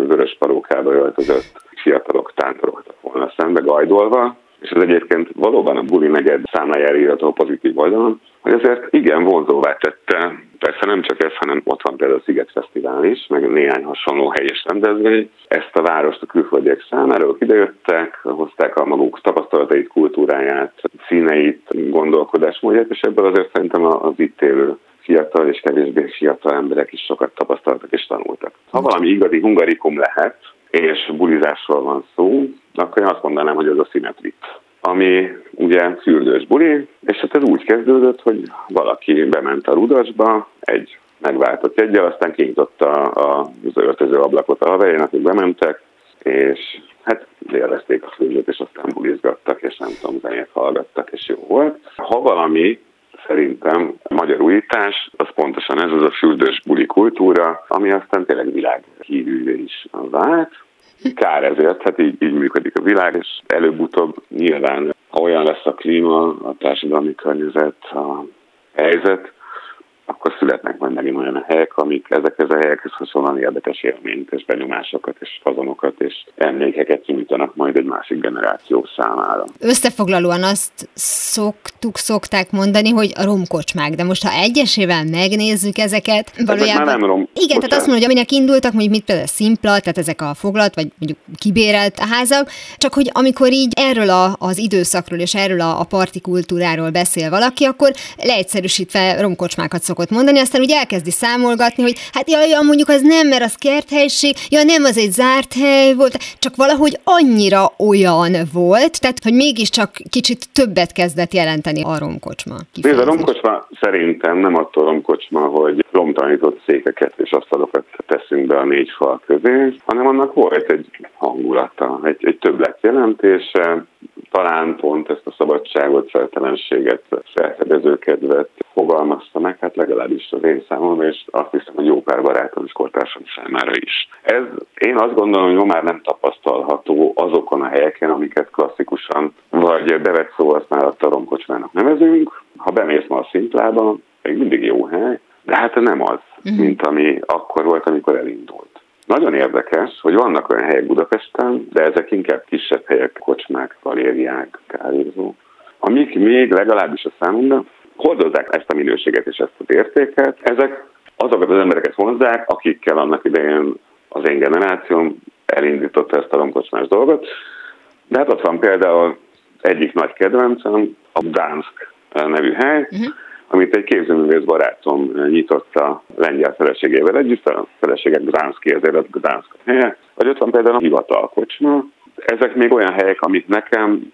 vörös parókába öltözött fiatalok tántorogtak volna szembe gajdolva, és ez egyébként valóban a buli negyed számlájára írható pozitív oldalon, hogy azért igen vonzóvá tette, persze nem csak ez, hanem ott van például a Sziget Fesztivál is, meg néhány hasonló hely és rendezvény. Ezt a várost a külföldiek számára, ők idejöttek, hozták a maguk tapasztalatait, kultúráját, színeit, gondolkodásmódját, és ebből azért szerintem az itt élő fiatal és kevésbé fiatal emberek is sokat tapasztaltak és tanultak. Ha valami igazi hungarikum lehet, és bulizásról van szó, akkor én azt mondanám, hogy az a szimetrit ami ugye fürdős buli, és hát ez úgy kezdődött, hogy valaki bement a rudasba, egy megváltott egyel, aztán kinyitotta az öltöző ablakot a haverjén, akik bementek, és hát élvezték a fürdőt, és aztán bulizgattak, és nem tudom, zenét hallgattak, és jó volt. Ha valami szerintem magyar újítás, az pontosan ez az a fürdős buli kultúra, ami aztán tényleg világhírűvé is vált. Kár ezért, hát így, így működik a világ, és előbb-utóbb nyilván, ha olyan lesz a klíma, a társadalmi környezet, a helyzet, akkor születnek majd megint olyan helyek, amik ezekhez a helyekhez hasonlóan érdekes élményt és benyomásokat és fazonokat és emlékeket nyújtanak majd egy másik generáció számára. Összefoglalóan azt szoktuk, szokták mondani, hogy a romkocsmák, de most ha egyesével megnézzük ezeket, valójában... nem rom. Igen, Bocsánat. tehát azt mondja, hogy aminek indultak, mondjuk mit például szimpla, tehát ezek a foglalt, vagy mondjuk kibérelt házak, csak hogy amikor így erről a, az időszakról és erről a, a parti kultúráról beszél valaki, akkor leegyszerűsítve romkocsmákat szokott szokott mondani, aztán úgy elkezdi számolgatni, hogy hát jaj, ja, mondjuk az nem, mert az kerthelység, ja nem, az egy zárt hely volt, csak valahogy annyira olyan volt, tehát hogy mégiscsak kicsit többet kezdett jelenteni a romkocsma. Nézd, a romkocsma szerintem nem attól romkocsma, hogy romtalanított székeket és asztalokat teszünk be a négy fal közé, hanem annak volt egy hangulata, egy, egy többletjelentése, talán pont ezt a szabadságot, feltelenséget, felfedezőkedvet fogalmazta meg, hát legalábbis az én számomra, és azt hiszem, hogy jó pár barátom és kortársam számára is. Ez én azt gondolom, hogy már nem tapasztalható azokon a helyeken, amiket klasszikusan vagy bevett szóhasználattal romkocsmának nevezünk. Ha bemész ma a szimplába, még mindig jó hely, de hát nem az, uh-huh. mint ami akkor volt, amikor elindult. Nagyon érdekes, hogy vannak olyan helyek Budapesten, de ezek inkább kisebb helyek, kocsmák, galériák, kávézók, amik még legalábbis a számomra hordozzák ezt a minőséget és ezt az értéket. Ezek azokat az embereket hozzák, akikkel annak idején az én generációm elindította ezt a romkocsmás dolgot. De hát ott van például egyik nagy kedvencem, a Dansk nevű hely, uh-huh amit egy képzőművész barátom nyitott a lengyel feleségével együtt, a feleségek Gdanszki, ezért a Gdansk helye. Vagy ott van például a hivatalkocsma. Ezek még olyan helyek, amit nekem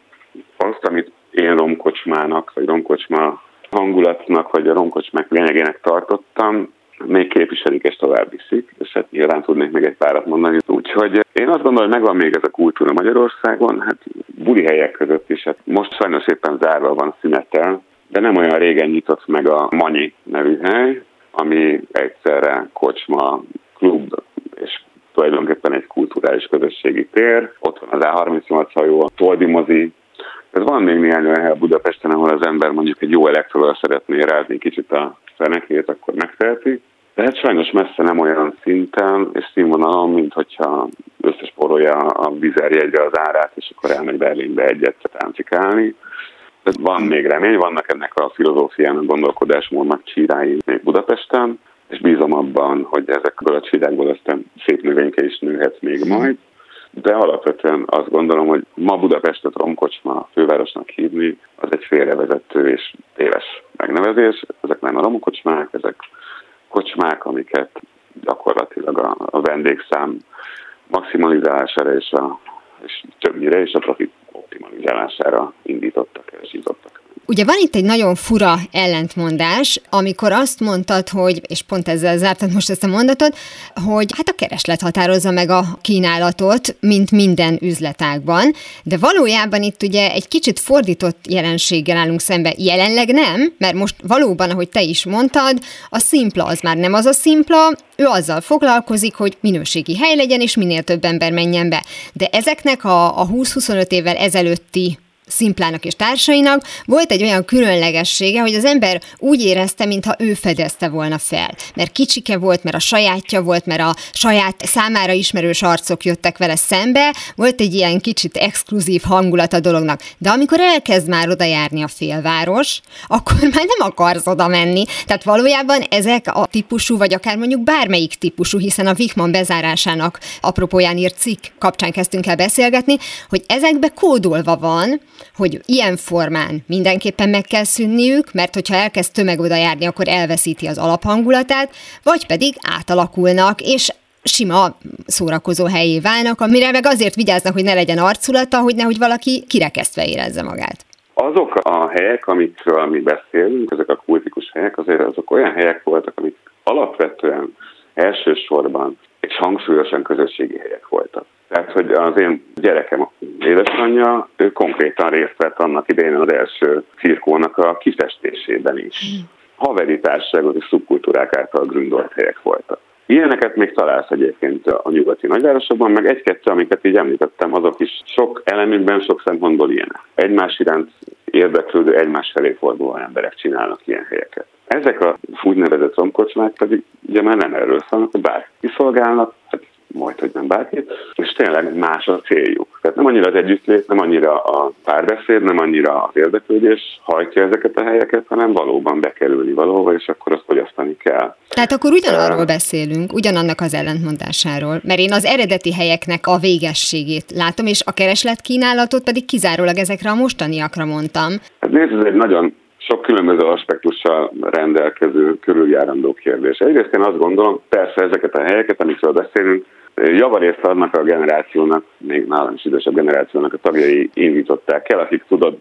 azt, amit én romkocsmának, vagy romkocsma hangulatnak, vagy a romkocsmák lényegének tartottam, még képviselik és tovább viszik, és hát nyilván tudnék még egy párat mondani. Úgyhogy én azt gondolom, hogy megvan még ez a kultúra Magyarországon, hát buli helyek között is, hát most sajnos éppen zárva van szünetel, de nem olyan régen nyitott meg a Manyi nevű hely, ami egyszerre kocsma, klub és tulajdonképpen egy kulturális közösségi tér. Ott van az A38 hajó, a Toldi mozi. Ez van még néhány olyan hely Budapesten, ahol az ember mondjuk egy jó elektrolal szeretné rázni kicsit a fenekét, akkor megteheti. De hát sajnos messze nem olyan szinten és színvonalon, mint hogyha összesporolja a vizerjegyre az árát, és akkor elmegy Berlinbe egyet táncikálni. Van még remény, vannak ennek a filozófiának, gondolkodásmódnak csírái még Budapesten, és bízom abban, hogy ezekből a csirákból aztán szép növényke is nőhet még majd. de alapvetően azt gondolom, hogy ma Budapestet romkocsma fővárosnak hívni, az egy félrevezető és téves megnevezés. Ezek nem a romkocsmák, ezek kocsmák, amiket gyakorlatilag a, a vendégszám maximalizálására és, a, és többnyire is a profit optimalizálására indítottak és indítottak. Ugye van itt egy nagyon fura ellentmondás, amikor azt mondtad, hogy, és pont ezzel zártad most ezt a mondatot, hogy hát a kereslet határozza meg a kínálatot, mint minden üzletágban, de valójában itt ugye egy kicsit fordított jelenséggel állunk szembe. Jelenleg nem, mert most valóban, ahogy te is mondtad, a szimpla az már nem az a szimpla, ő azzal foglalkozik, hogy minőségi hely legyen, és minél több ember menjen be. De ezeknek a, a 20-25 évvel ezelőtti Szimplának és társainak volt egy olyan különlegessége, hogy az ember úgy érezte, mintha ő fedezte volna fel. Mert kicsike volt, mert a sajátja volt, mert a saját számára ismerős arcok jöttek vele szembe, volt egy ilyen kicsit exkluzív hangulat a dolognak. De amikor elkezd már oda járni a félváros, (laughs) akkor már nem akarsz oda menni. Tehát valójában ezek a típusú, vagy akár mondjuk bármelyik típusú, hiszen a Vikman bezárásának apropóján írt cikk kapcsán kezdtünk el beszélgetni, hogy ezekbe kódolva van, hogy ilyen formán mindenképpen meg kell szűnniük, mert hogyha elkezd tömeg oda járni, akkor elveszíti az alaphangulatát, vagy pedig átalakulnak, és sima szórakozó helyé válnak, amire meg azért vigyáznak, hogy ne legyen arculata, hogy nehogy valaki kirekesztve érezze magát. Azok a helyek, amikről mi beszélünk, ezek a kultikus helyek, azért azok olyan helyek voltak, amik alapvetően elsősorban és hangsúlyosan közösségi helyek voltak. Tehát, hogy az én gyerekem, édesanyja, ő konkrétan részt vett annak idején az első cirkónak a kifestésében is. Haveri társaságok és szubkultúrák által gründolt helyek voltak. Ilyeneket még találsz egyébként a nyugati nagyvárosokban, meg egy-kettő, amiket így említettem, azok is sok elemükben, sok szempontból ilyenek. Egymás iránt érdeklődő, egymás felé forduló emberek csinálnak ilyen helyeket. Ezek a úgynevezett romkocsmák pedig ugye már nem erről szólnak, hogy bárki szolgálnak, hát majd, hogy nem bárki, és tényleg más a céljuk. Tehát nem annyira az együttlét, nem annyira a párbeszéd, nem annyira az érdeklődés hajtja ezeket a helyeket, hanem valóban bekerülni valóban, és akkor azt fogyasztani kell. Tehát akkor ugyanarról beszélünk, ugyanannak az ellentmondásáról, mert én az eredeti helyeknek a végességét látom, és a keresletkínálatot pedig kizárólag ezekre a mostaniakra mondtam. Hát nézd, ez egy nagyon sok különböző aspektussal rendelkező, körüljárandó kérdés. Egyrészt én azt gondolom, persze ezeket a helyeket, amikről beszélünk, javarészt annak a generációnak, még nálam is idősebb generációnak a tagjai indították el, akik tudod,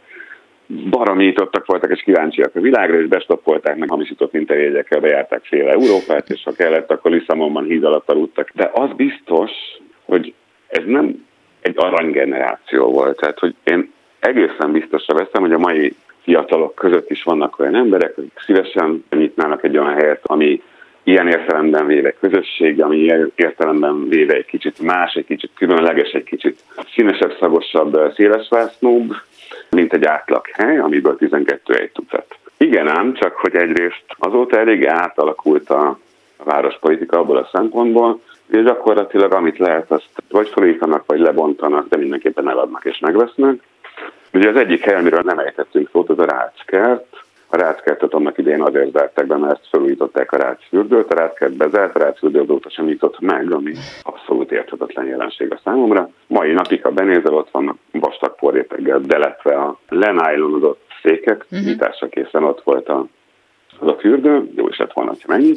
baromítottak voltak és kíváncsiak a világra, és bestoppolták meg hamisított interjegyekkel, bejárták fél Európát, és ha kellett, akkor Lisszamonban híd alatt aludtak. De az biztos, hogy ez nem egy aranygeneráció volt. Tehát, hogy én egészen biztosra veszem, hogy a mai fiatalok között is vannak olyan emberek, akik szívesen nyitnának egy olyan helyet, ami ilyen értelemben véve közösség, ami ilyen értelemben véve egy kicsit más, egy kicsit különleges, egy kicsit színesebb, szagosabb, szélesvásznúbb, mint egy átlag hely, amiből 12 egy tucat. Igen ám, csak hogy egyrészt azóta elég átalakult a, várospolitika abból a szempontból, hogy gyakorlatilag amit lehet, azt vagy felítanak, vagy lebontanak, de mindenképpen eladnak és megvesznek. Ugye az egyik hely, amiről nem ejtettünk szót, az a Ráckert, a Ráckertet annak idején azért zárták be, mert felújították a Rácfürdőt, a Ráckert bezárt, a Rácfürdő azóta sem nyitott meg, ami abszolút érthetetlen jelenség a számomra. Mai napig, ha benézel, ott vannak vastag porréteggel beletve a lenájlonodott székek, uh-huh. nyitásra készen ott volt a, az a fürdő, jó is lett volna, ha mennyi,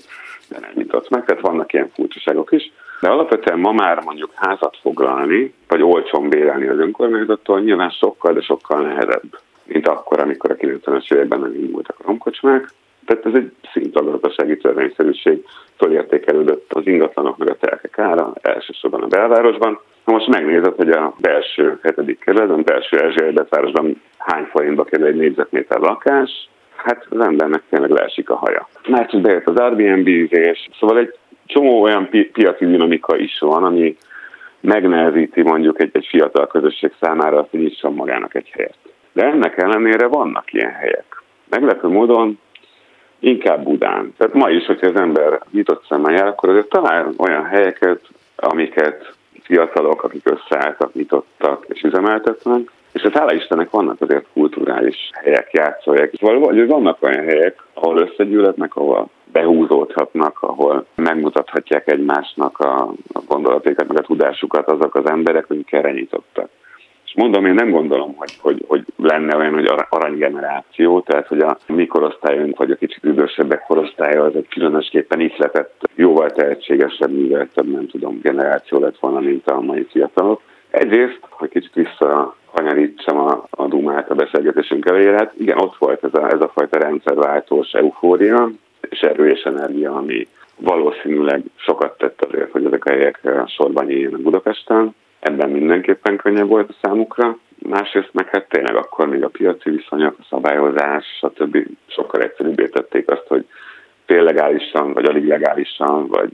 de nem nyitott meg, tehát vannak ilyen furcsaságok is. De alapvetően ma már mondjuk házat foglalni, vagy olcsón bérelni az önkormányzattól nyilván sokkal, de sokkal nehezebb mint akkor, amikor a 90-es években megindultak a romkocsmák. Tehát ez egy szintag gazdasági törvényszerűség, fölértékelődött az ingatlanok a telkek ára, elsősorban a belvárosban. Ha most megnézed, hogy a belső hetedik kerületben, belső Erzsébet városban hány forintba kerül egy négyzetméter lakás, hát az embernek tényleg leesik a haja. Már csak bejött az Airbnb-zés, szóval egy csomó olyan pi- piaci dinamika is van, ami megnehezíti mondjuk egy, egy fiatal közösség számára azt, hogy nyisson magának egy helyet. De ennek ellenére vannak ilyen helyek. Meglepő módon inkább Budán. Tehát ma is, hogyha az ember nyitott szemmel jár, akkor azért talál olyan helyeket, amiket fiatalok, akik összeálltak, nyitottak és üzemeltetnek. És hát hála Istennek vannak azért kulturális helyek, játszóhelyek. Vagy vannak olyan helyek, ahol összegyűlhetnek, ahol behúzódhatnak, ahol megmutathatják egymásnak a, gondolatékat, meg a tudásukat azok az emberek, akik erre nyitottak. És mondom, én nem gondolom, hogy, hogy, hogy lenne olyan, hogy aranygeneráció, tehát hogy a mi korosztályunk, vagy a kicsit idősebbek korosztálya, az egy különösképpen ihletett, jóval tehetségesebb, műveltebb, nem tudom, generáció lett volna, mint a mai fiatalok. Egyrészt, hogy kicsit vissza kanyarítsam a, a dumát a beszélgetésünk elejére, hát igen, ott volt ez a, ez a fajta rendszerváltós eufória és erő és energia, ami valószínűleg sokat tett azért, hogy ezek a helyek sorban nyíljanak Budapesten. Ebben mindenképpen könnyebb volt a számukra. Másrészt meg hát tényleg akkor még a piaci viszonyok, a szabályozás, stb. sokkal egyszerűbbé tették azt, hogy legálisan, vagy alig legálisan, vagy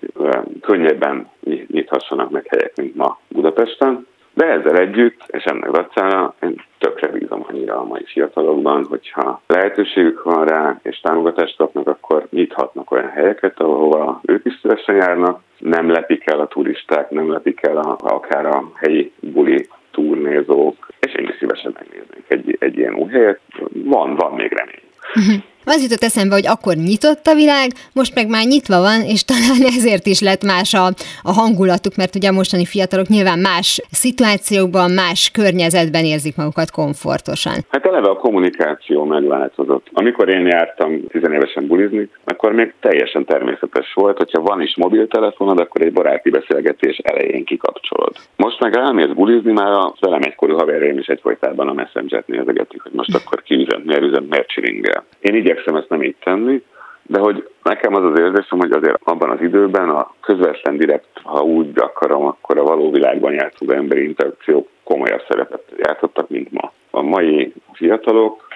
könnyebben nyithassanak meg helyek, mint ma Budapesten. De ezzel együtt, és ennek dacára, én tökre bízom annyira a mai fiatalokban, hogyha lehetőségük van rá, és támogatást kapnak, akkor nyithatnak olyan helyeket, ahova ők is szívesen járnak, nem lepik el a turisták, nem lepik el a, akár a helyi buli turnézók, és én is szívesen megnéznék egy, egy ilyen új helyet. Van, van még remény. Az jutott eszembe, hogy akkor nyitott a világ, most meg már nyitva van, és (laughs) talán ezért is lett más a, a hangulatuk, mert ugye a mostani fiatalok nyilván más szituációkban, más környezetben érzik magukat komfortosan. Hát eleve a kommunikáció megváltozott. Amikor én jártam tizenévesen bulizni, akkor még teljesen természetes volt, hogyha van is mobiltelefonod, akkor egy baráti beszélgetés elején kikapcsolod. Most meg elmész bulizni, már a velem egykori haverjaim is egyfolytában a messenger-t nézegetik, hogy most akkor ki üzent, miért üzent, miért csiringel. Én így igyekszem ezt nem így tenni, de hogy nekem az az érzésem, hogy azért abban az időben a közvetlen direkt, ha úgy akarom, akkor a való világban játszó emberi interakciók komolyabb szerepet játszottak, mint ma. A mai fiatalok,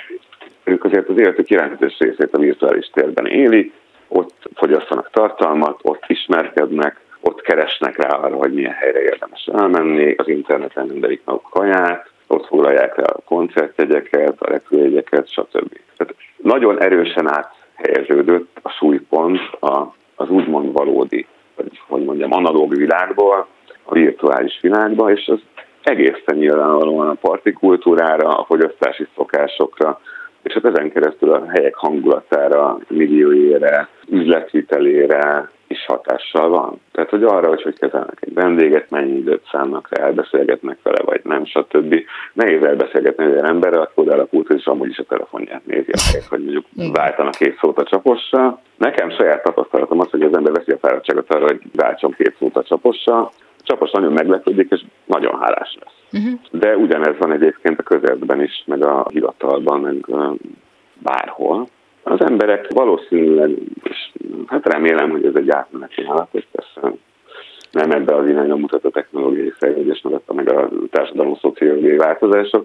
ők azért az életük jelentős részét a virtuális térben élik, ott fogyasztanak tartalmat, ott ismerkednek, ott keresnek rá arra, hogy milyen helyre érdemes elmenni, az interneten rendelik maguk kaját, ott foglalják le a koncertjegyeket, a repülőjegyeket, stb. Tehát nagyon erősen áthelyeződött a súlypont a, az úgymond valódi, vagy hogy mondjam, analóg világból a virtuális világba, és az egészen nyilvánvalóan a partikultúrára, a fogyasztási szokásokra, és hát ezen keresztül a helyek hangulatára, millióére, üzletvitelére, is hatással van. Tehát, hogy arra, hogy hogy kezelnek egy vendéget, mennyi időt szánnak rá, elbeszélgetnek vele, vagy nem, stb. Nehéz elbeszélgetni egy emberrel, akkor oda alakult, hogy is amúgy is a telefonját nézi a helyet, hogy mondjuk váltanak két szót a csapossal. Nekem saját tapasztalatom az, hogy az ember veszi a fáradtságot arra, hogy váltson két szót a csapossal. A csapos nagyon meglepődik, és nagyon hálás lesz. Uh-huh. De ugyanez van egyébként a közelben is, meg a hivatalban, meg bárhol az emberek valószínűleg, és hát remélem, hogy ez egy átmeneti állapot, persze nem ebbe az irányba mutat a technológiai fejlődés, meg a társadalom szociológiai változások,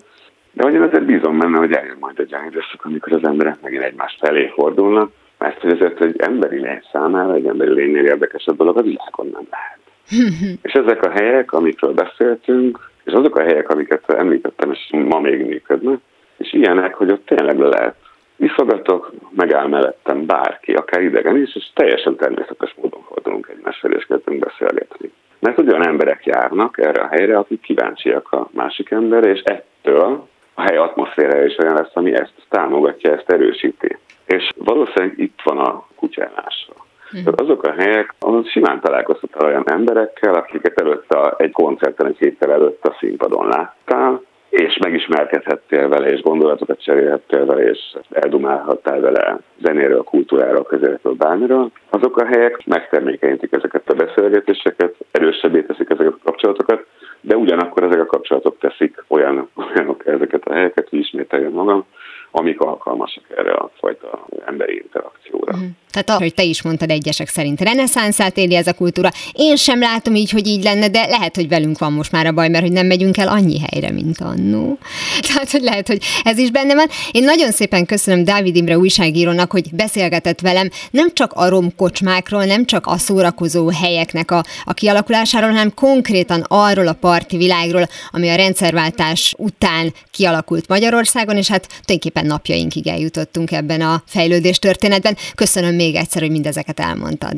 de hogy én azért bízom benne, hogy eljön majd egy olyan időszak, amikor az emberek megint egymás felé fordulnak, mert hogy ezért egy emberi lény számára, egy emberi lénynél érdekesebb dolog a világon nem lehet. (laughs) és ezek a helyek, amikről beszéltünk, és azok a helyek, amiket említettem, és ma még működnek, és ilyenek, hogy ott tényleg le lehet iszogatok, megáll mellettem bárki, akár idegen is, és teljesen természetes módon fordulunk egymás felé, és kezdünk beszélgetni. Mert olyan emberek járnak erre a helyre, akik kíváncsiak a másik emberre, és ettől a hely atmoszférája is olyan lesz, ami ezt támogatja, ezt erősíti. És valószínűleg itt van a kutyálásra. Hmm. Tehát azok a helyek, ahol simán találkoztál olyan emberekkel, akiket előtte egy koncerten egy héttel előtt a színpadon láttál, és megismerkedhettél vele, és gondolatokat cserélhettél vele, és eldumálhattál vele zenéről, kultúráról, közéletről, bármiről, azok a helyek megtermékenyítik ezeket a beszélgetéseket, erősebbé teszik ezeket a kapcsolatokat, de ugyanakkor ezek a kapcsolatok teszik olyan, olyanok ezeket a helyeket, hogy ismételjen magam, amik alkalmasak erre a fajta emberi interakcióra. Mm. Tehát ahogy te is mondtad, egyesek szerint reneszánszát éli ez a kultúra. Én sem látom így, hogy így lenne, de lehet, hogy velünk van most már a baj, mert hogy nem megyünk el annyi helyre, mint annó. (laughs) Tehát, hogy lehet, hogy ez is benne van. Én nagyon szépen köszönöm Dávid Imre újságírónak, hogy beszélgetett velem nem csak a romkocsmákról, nem csak a szórakozó helyeknek a, a kialakulásáról, hanem konkrétan arról a parti világról, ami a rendszerváltás után kialakult Magyarországon, és hát tulajdonképpen napjainkig eljutottunk ebben a fejlődés történetben. Köszönöm még egyszer, hogy mindezeket elmondtad.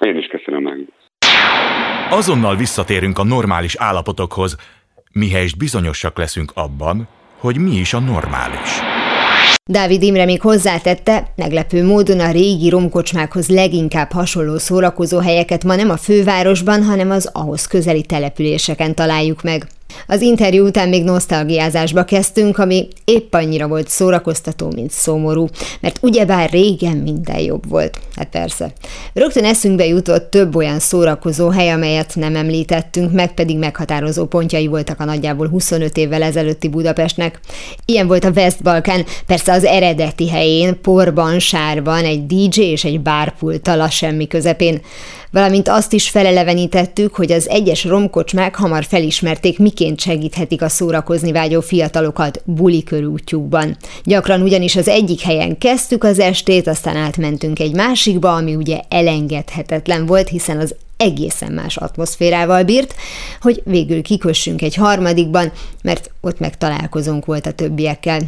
Én is köszönöm meg. Azonnal visszatérünk a normális állapotokhoz, mihelyest bizonyosak leszünk abban, hogy mi is a normális. Dávid Imre még hozzátette, meglepő módon a régi romkocsmákhoz leginkább hasonló szórakozó helyeket ma nem a fővárosban, hanem az ahhoz közeli településeken találjuk meg. Az interjú után még nosztalgiázásba kezdtünk, ami épp annyira volt szórakoztató, mint szomorú, mert ugyebár régen minden jobb volt. Hát persze. Rögtön eszünkbe jutott több olyan szórakozó hely, amelyet nem említettünk, meg pedig meghatározó pontjai voltak a nagyjából 25 évvel ezelőtti Budapestnek. Ilyen volt a West Balkán, persze az eredeti helyén, porban, sárban, egy DJ és egy bárpulttal a semmi közepén valamint azt is felelevenítettük, hogy az egyes romkocsmák hamar felismerték, miként segíthetik a szórakozni vágyó fiatalokat buli körútjukban. Gyakran ugyanis az egyik helyen kezdtük az estét, aztán átmentünk egy másikba, ami ugye elengedhetetlen volt, hiszen az egészen más atmoszférával bírt, hogy végül kikössünk egy harmadikban, mert ott meg találkozónk volt a többiekkel.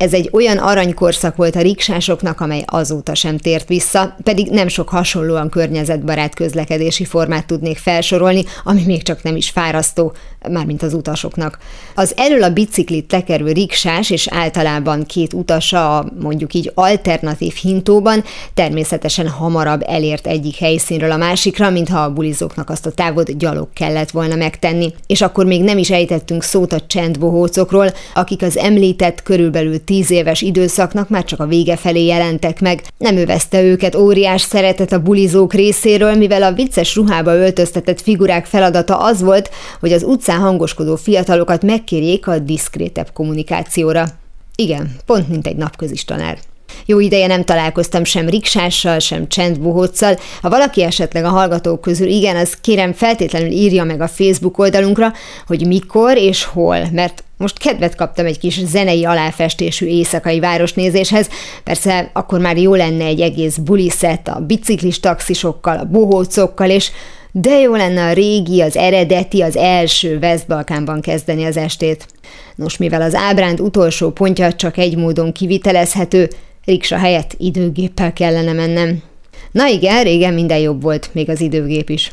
Ez egy olyan aranykorszak volt a riksásoknak, amely azóta sem tért vissza, pedig nem sok hasonlóan környezetbarát közlekedési formát tudnék felsorolni, ami még csak nem is fárasztó, mármint az utasoknak. Az elől a biciklit tekerő riksás és általában két utasa a mondjuk így alternatív hintóban természetesen hamarabb elért egyik helyszínről a másikra, mintha a bulizóknak azt a távot gyalog kellett volna megtenni. És akkor még nem is ejtettünk szót a csendbohócokról, akik az említett körülbelül tíz éves időszaknak már csak a vége felé jelentek meg. Nem övezte őket óriás szeretet a bulizók részéről, mivel a vicces ruhába öltöztetett figurák feladata az volt, hogy az utcán hangoskodó fiatalokat megkérjék a diszkrétebb kommunikációra. Igen, pont mint egy napközis tanár. Jó ideje nem találkoztam sem riksással, sem csendbohóccal. Ha valaki esetleg a hallgatók közül igen, az kérem feltétlenül írja meg a Facebook oldalunkra, hogy mikor és hol, mert most kedvet kaptam egy kis zenei aláfestésű éjszakai városnézéshez, persze akkor már jó lenne egy egész buliszett a biciklis taxisokkal, a bohócokkal, és de jó lenne a régi, az eredeti, az első West-Balkánban kezdeni az estét. Nos, mivel az ábránd utolsó pontja csak egy módon kivitelezhető, riksa helyett időgéppel kellene mennem. Na igen, régen minden jobb volt, még az időgép is.